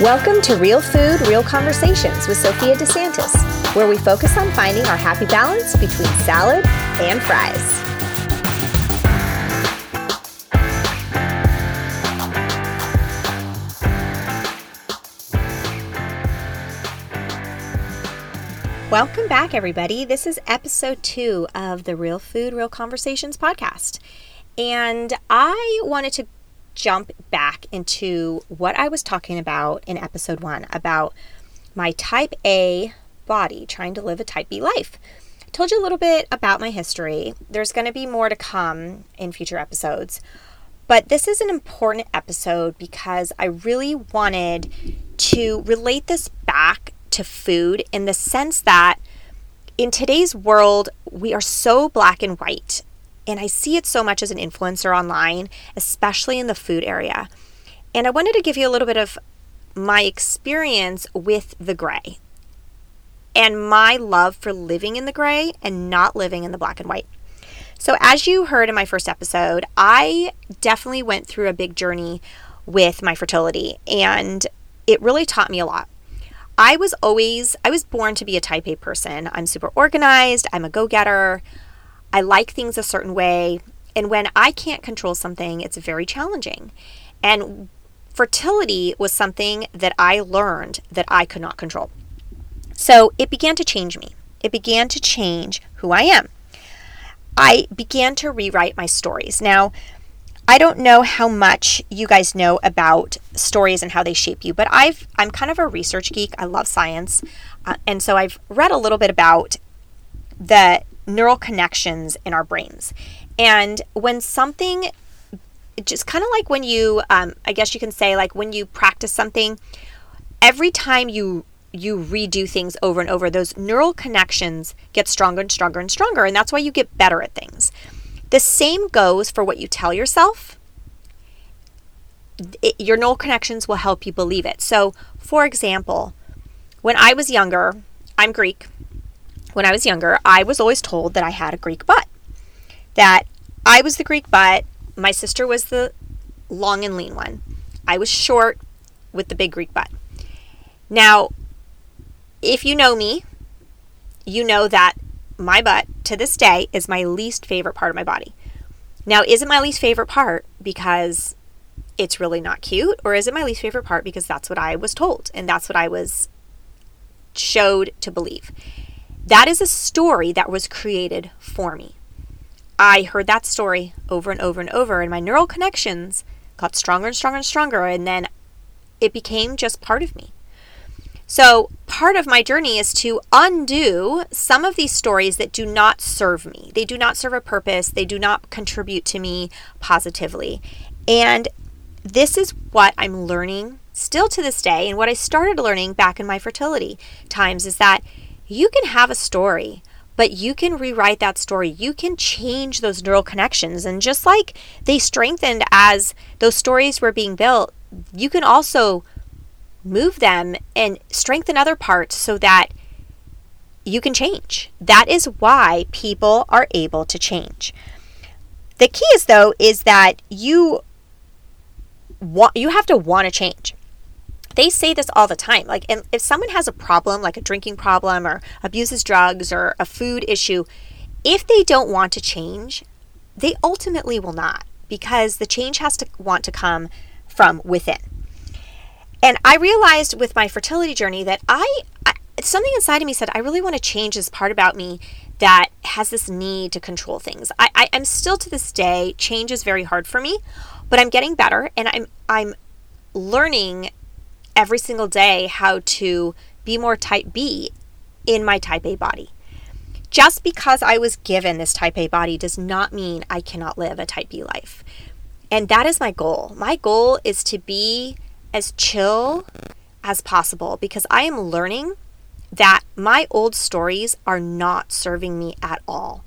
Welcome to Real Food, Real Conversations with Sophia DeSantis, where we focus on finding our happy balance between salad and fries. Welcome back, everybody. This is episode two of the Real Food, Real Conversations podcast. And I wanted to jump back into what I was talking about in episode one about my type A body trying to live a type B life. I told you a little bit about my history. There's going to be more to come in future episodes. But this is an important episode because I really wanted to relate this back to food in the sense that in today's world, we are so black and white and I see it so much as an influencer online, especially in the food area. And I wanted to give you a little bit of my experience with the gray and my love for living in the gray and not living in the black and white. So, as you heard in my first episode, I definitely went through a big journey with my fertility and it really taught me a lot. I was always, I was born to be a type A person. I'm super organized, I'm a go getter. I like things a certain way. And when I can't control something, it's very challenging. And fertility was something that I learned that I could not control. So it began to change me. It began to change who I am. I began to rewrite my stories. Now, I don't know how much you guys know about stories and how they shape you, but I've I'm kind of a research geek. I love science, uh, and so I've read a little bit about the neural connections in our brains. And when something, just kind of like when you, um, I guess you can say, like when you practice something, every time you you redo things over and over, those neural connections get stronger and stronger and stronger, and that's why you get better at things. The same goes for what you tell yourself. It, your neural connections will help you believe it. So, for example, when I was younger, I'm Greek, when I was younger, I was always told that I had a Greek butt. That I was the Greek butt, my sister was the long and lean one. I was short with the big Greek butt. Now, if you know me, you know that my butt to this day is my least favorite part of my body. Now, is it my least favorite part because it's really not cute, or is it my least favorite part because that's what I was told and that's what I was showed to believe? That is a story that was created for me. I heard that story over and over and over, and my neural connections got stronger and stronger and stronger, and then it became just part of me. So, part of my journey is to undo some of these stories that do not serve me. They do not serve a purpose, they do not contribute to me positively. And this is what I'm learning still to this day, and what I started learning back in my fertility times is that you can have a story, but you can rewrite that story. You can change those neural connections. And just like they strengthened as those stories were being built, you can also move them and strengthen other parts so that you can change. That is why people are able to change. The key is though is that you want you have to want to change they say this all the time. Like, if someone has a problem, like a drinking problem or abuses drugs or a food issue, if they don't want to change, they ultimately will not because the change has to want to come from within. And I realized with my fertility journey that I, I something inside of me said, I really want to change this part about me that has this need to control things. I, I, am still to this day, change is very hard for me, but I'm getting better and I'm I'm learning every single day how to be more type B in my type A body. Just because I was given this type A body does not mean I cannot live a type B life. And that is my goal. My goal is to be as chill as possible because I am learning that my old stories are not serving me at all.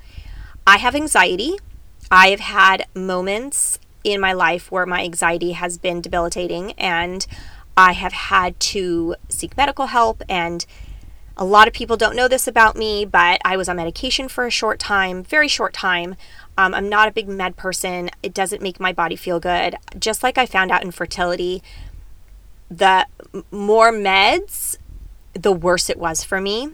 I have anxiety. I have had moments in my life where my anxiety has been debilitating and I have had to seek medical help, and a lot of people don't know this about me, but I was on medication for a short time, very short time. Um, I'm not a big med person. It doesn't make my body feel good. Just like I found out in fertility, the more meds, the worse it was for me.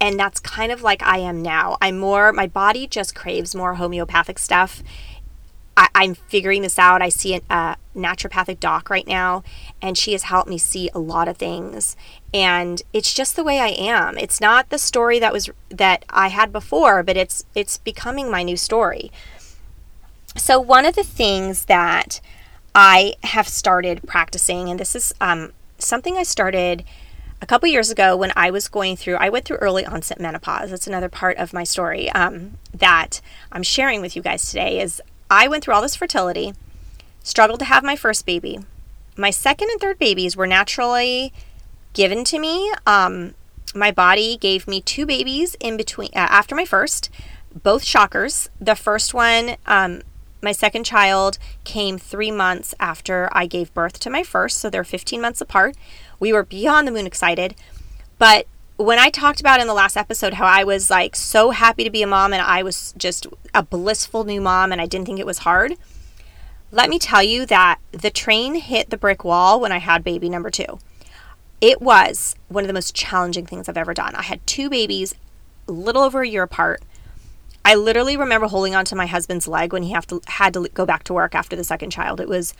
And that's kind of like I am now. I'm more, my body just craves more homeopathic stuff. I, am figuring this out. I see a uh, naturopathic doc right now, and she has helped me see a lot of things. And it's just the way I am. It's not the story that was that I had before, but it's it's becoming my new story. So one of the things that I have started practicing, and this is um, something I started a couple years ago when I was going through, I went through early onset menopause. That's another part of my story um, that I'm sharing with you guys today. Is I went through all this fertility, struggled to have my first baby. My second and third babies were naturally given to me. Um, my body gave me two babies in between uh, after my first, both shockers. The first one um, my second child came three months after I gave birth to my first, so they're 15 months apart. We were beyond the moon excited. But when I talked about in the last episode how I was like so happy to be a mom and I was just a blissful new mom and I didn't think it was hard, let me tell you that the train hit the brick wall when I had baby number two. It was one of the most challenging things I've ever done. I had two babies, a little over a year apart. I literally remember holding onto my husband's leg when he have to, had to go back to work after the second child. It was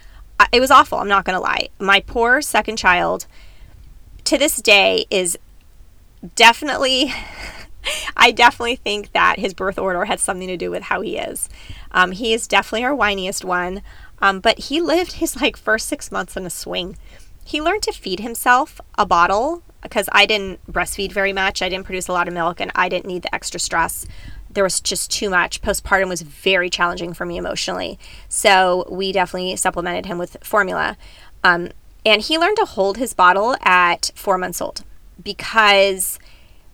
it was awful. I'm not going to lie. My poor second child to this day is definitely I definitely think that his birth order had something to do with how he is. Um, he is definitely our whiniest one, um, but he lived his like first six months in a swing. He learned to feed himself a bottle because I didn't breastfeed very much. I didn't produce a lot of milk, and I didn't need the extra stress there was just too much. Postpartum was very challenging for me emotionally. So we definitely supplemented him with formula. Um, and he learned to hold his bottle at four months old because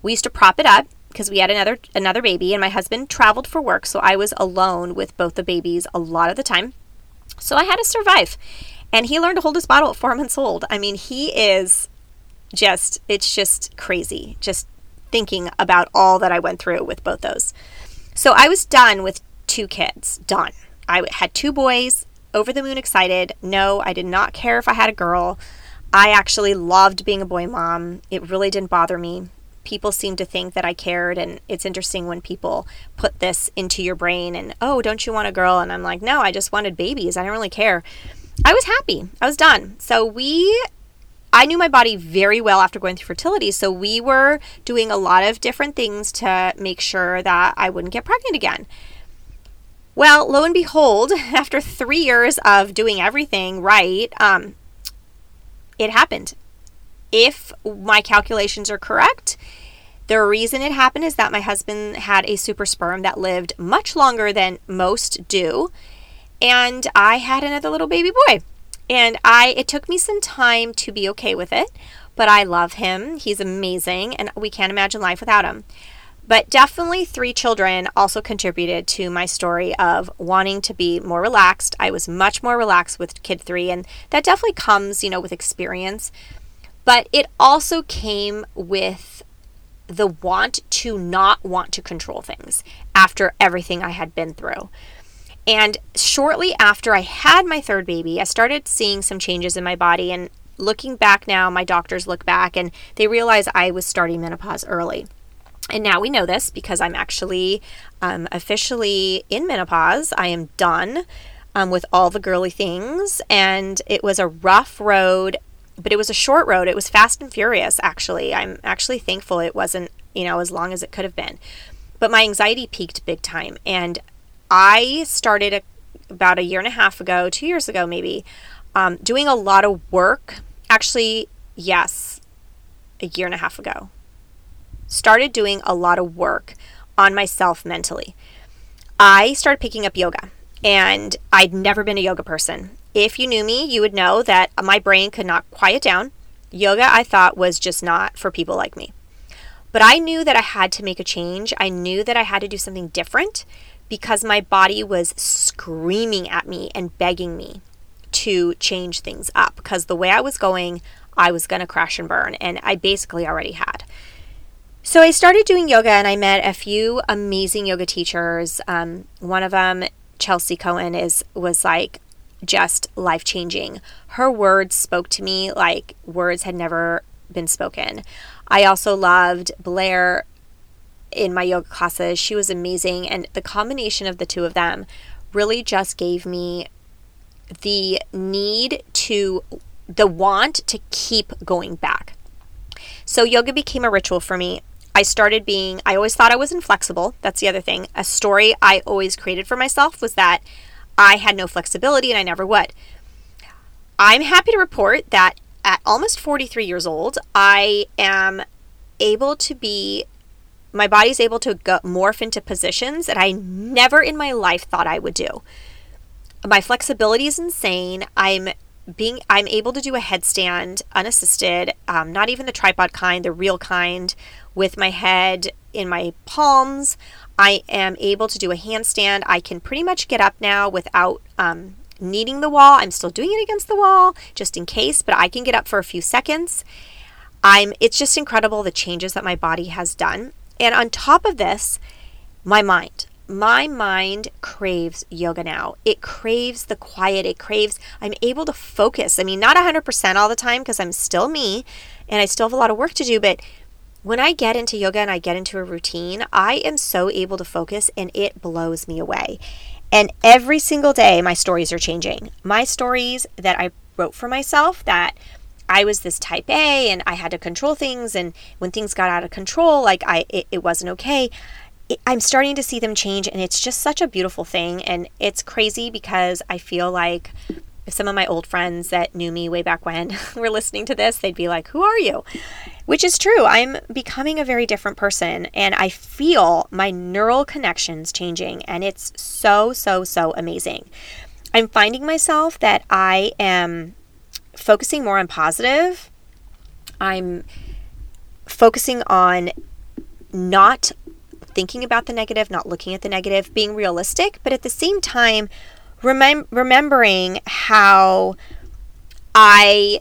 we used to prop it up because we had another another baby and my husband traveled for work so i was alone with both the babies a lot of the time so i had to survive and he learned to hold his bottle at four months old i mean he is just it's just crazy just thinking about all that I went through with both those. So I was done with two kids, done. I had two boys, over the moon excited. No, I did not care if I had a girl. I actually loved being a boy mom. It really didn't bother me. People seem to think that I cared, and it's interesting when people put this into your brain and, oh, don't you want a girl? And I'm like, no, I just wanted babies. I don't really care. I was happy. I was done. So we I knew my body very well after going through fertility. So we were doing a lot of different things to make sure that I wouldn't get pregnant again. Well, lo and behold, after three years of doing everything right, um, it happened. If my calculations are correct, the reason it happened is that my husband had a super sperm that lived much longer than most do, and I had another little baby boy. And I it took me some time to be okay with it, but I love him. He's amazing and we can't imagine life without him. But definitely three children also contributed to my story of wanting to be more relaxed. I was much more relaxed with kid 3 and that definitely comes, you know, with experience. But it also came with the want to not want to control things after everything I had been through. And shortly after I had my third baby, I started seeing some changes in my body. And looking back now, my doctors look back and they realize I was starting menopause early. And now we know this because I'm actually um, officially in menopause. I am done um, with all the girly things. And it was a rough road, but it was a short road. It was fast and furious, actually. I'm actually thankful it wasn't, you know, as long as it could have been. But my anxiety peaked big time. And I started a, about a year and a half ago, two years ago maybe, um, doing a lot of work. Actually, yes, a year and a half ago. Started doing a lot of work on myself mentally. I started picking up yoga, and I'd never been a yoga person. If you knew me, you would know that my brain could not quiet down. Yoga, I thought, was just not for people like me. But I knew that I had to make a change. I knew that I had to do something different because my body was screaming at me and begging me to change things up because the way I was going, I was going to crash and burn, and I basically already had. So I started doing yoga and I met a few amazing yoga teachers. Um, one of them, Chelsea Cohen, is was like, just life changing. Her words spoke to me like words had never been spoken. I also loved Blair in my yoga classes. She was amazing. And the combination of the two of them really just gave me the need to, the want to keep going back. So yoga became a ritual for me. I started being, I always thought I was inflexible. That's the other thing. A story I always created for myself was that I had no flexibility and I never would. I'm happy to report that at almost 43 years old, I am able to be, my body's able to go, morph into positions that I never in my life thought I would do. My flexibility is insane. I'm being I'm able to do a headstand unassisted, um, not even the tripod kind, the real kind, with my head in my palms. I am able to do a handstand. I can pretty much get up now without um, needing the wall. I'm still doing it against the wall just in case, but I can get up for a few seconds. I'm it's just incredible the changes that my body has done. And on top of this, my mind my mind craves yoga now. It craves the quiet. It craves, I'm able to focus. I mean, not 100% all the time because I'm still me and I still have a lot of work to do. But when I get into yoga and I get into a routine, I am so able to focus and it blows me away. And every single day, my stories are changing. My stories that I wrote for myself that I was this type A and I had to control things. And when things got out of control, like I, it, it wasn't okay. I'm starting to see them change, and it's just such a beautiful thing. And it's crazy because I feel like if some of my old friends that knew me way back when were listening to this, they'd be like, Who are you? Which is true. I'm becoming a very different person, and I feel my neural connections changing, and it's so, so, so amazing. I'm finding myself that I am focusing more on positive. I'm focusing on not thinking about the negative, not looking at the negative, being realistic, but at the same time, remem- remembering how I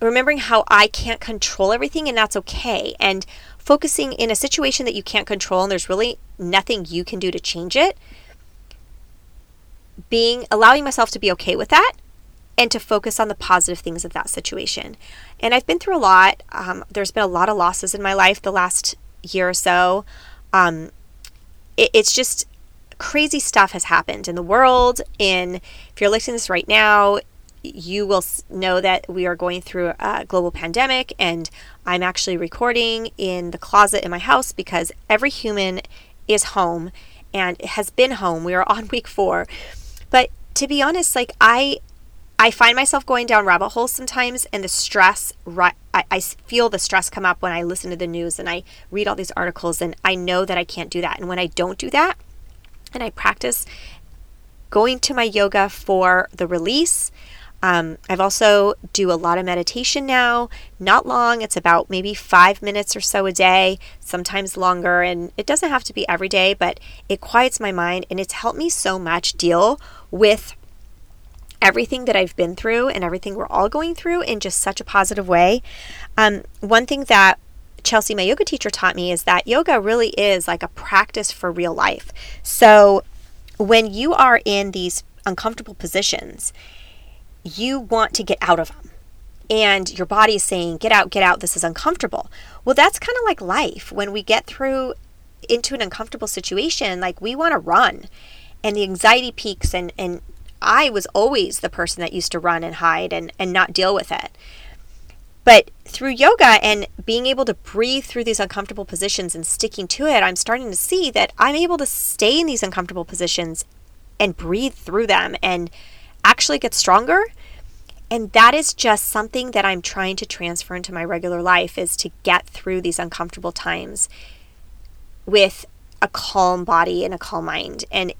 remembering how I can't control everything and that's okay. And focusing in a situation that you can't control and there's really nothing you can do to change it being allowing myself to be okay with that and to focus on the positive things of that situation. And i've been through a lot. Um, there's been a lot of losses in my life the last year or so. Um, it, it's just crazy stuff has happened in the world. In if you're listening to this right now, you will know that we are going through a global pandemic, and I'm actually recording in the closet in my house because every human is home and has been home. We are on week four. But to be honest, like I I find myself going down rabbit holes sometimes, and the stress, I, I feel the stress come up when I listen to the news and I read all these articles, and I know that I can't do that. And when I don't do that, and I practice going to my yoga for the release, um, I've also do a lot of meditation now. Not long; it's about maybe five minutes or so a day, sometimes longer, and it doesn't have to be every day, but it quiets my mind and it's helped me so much deal with everything that I've been through and everything we're all going through in just such a positive way. Um, one thing that Chelsea, my yoga teacher, taught me is that yoga really is like a practice for real life. So when you are in these uncomfortable positions, you want to get out of them. And your body is saying, get out, get out, this is uncomfortable. Well, that's kind of like life. When we get through into an uncomfortable situation, like we want to run and the anxiety peaks and, and I was always the person that used to run and hide and, and not deal with it. But through yoga and being able to breathe through these uncomfortable positions and sticking to it, I'm starting to see that I'm able to stay in these uncomfortable positions and breathe through them and actually get stronger. And that is just something that I'm trying to transfer into my regular life is to get through these uncomfortable times with a calm body and a calm mind. And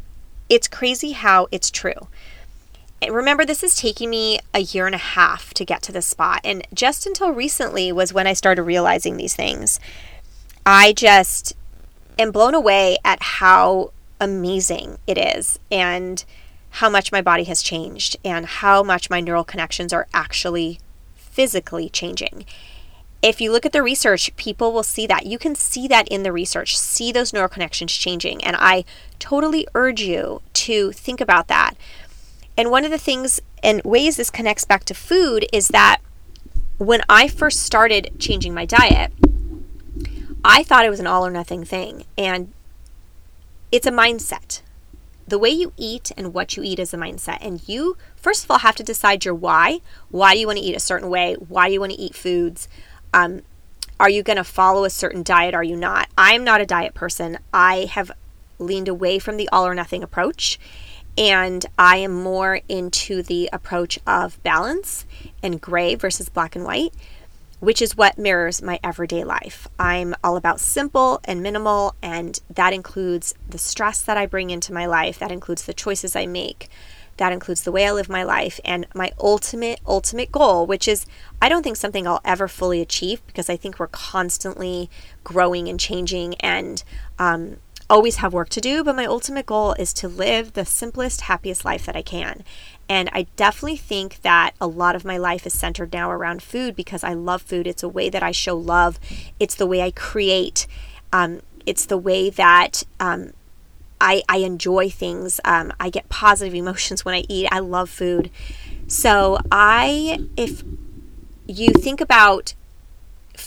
it's crazy how it's true remember this is taking me a year and a half to get to this spot and just until recently was when i started realizing these things i just am blown away at how amazing it is and how much my body has changed and how much my neural connections are actually physically changing if you look at the research, people will see that. You can see that in the research, see those neural connections changing. And I totally urge you to think about that And one of the things and ways this connects back to food is that when I first started changing my diet, I thought it was an all or nothing thing. And it's a mindset. The way you eat and what you eat is a mindset. And you, first of all, have to decide your why. Why do you want to eat a certain way? Why do you want to eat foods? Um, are you going to follow a certain diet? Are you not? I'm not a diet person. I have leaned away from the all or nothing approach. And I am more into the approach of balance and gray versus black and white, which is what mirrors my everyday life. I'm all about simple and minimal, and that includes the stress that I bring into my life, that includes the choices I make, that includes the way I live my life, and my ultimate, ultimate goal, which is I don't think something I'll ever fully achieve because I think we're constantly growing and changing and um, always have work to do, but my ultimate goal is to live the simplest, happiest life that I can. And I definitely think that a lot of my life is centered now around food because I love food. It's a way that I show love, it's the way I create, um, it's the way that. Um, I, I enjoy things. Um, I get positive emotions when I eat. I love food. So, I, if you think about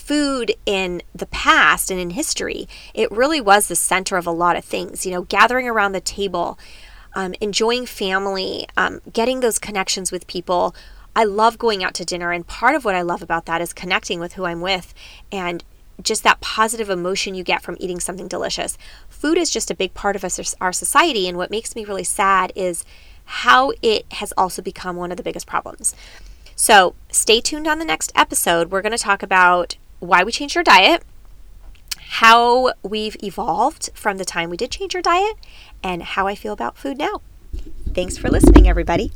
food in the past and in history, it really was the center of a lot of things. You know, gathering around the table, um, enjoying family, um, getting those connections with people. I love going out to dinner, and part of what I love about that is connecting with who I'm with and just that positive emotion you get from eating something delicious. Food is just a big part of us, our society, and what makes me really sad is how it has also become one of the biggest problems. So, stay tuned on the next episode. We're going to talk about why we changed our diet, how we've evolved from the time we did change our diet, and how I feel about food now. Thanks for listening, everybody.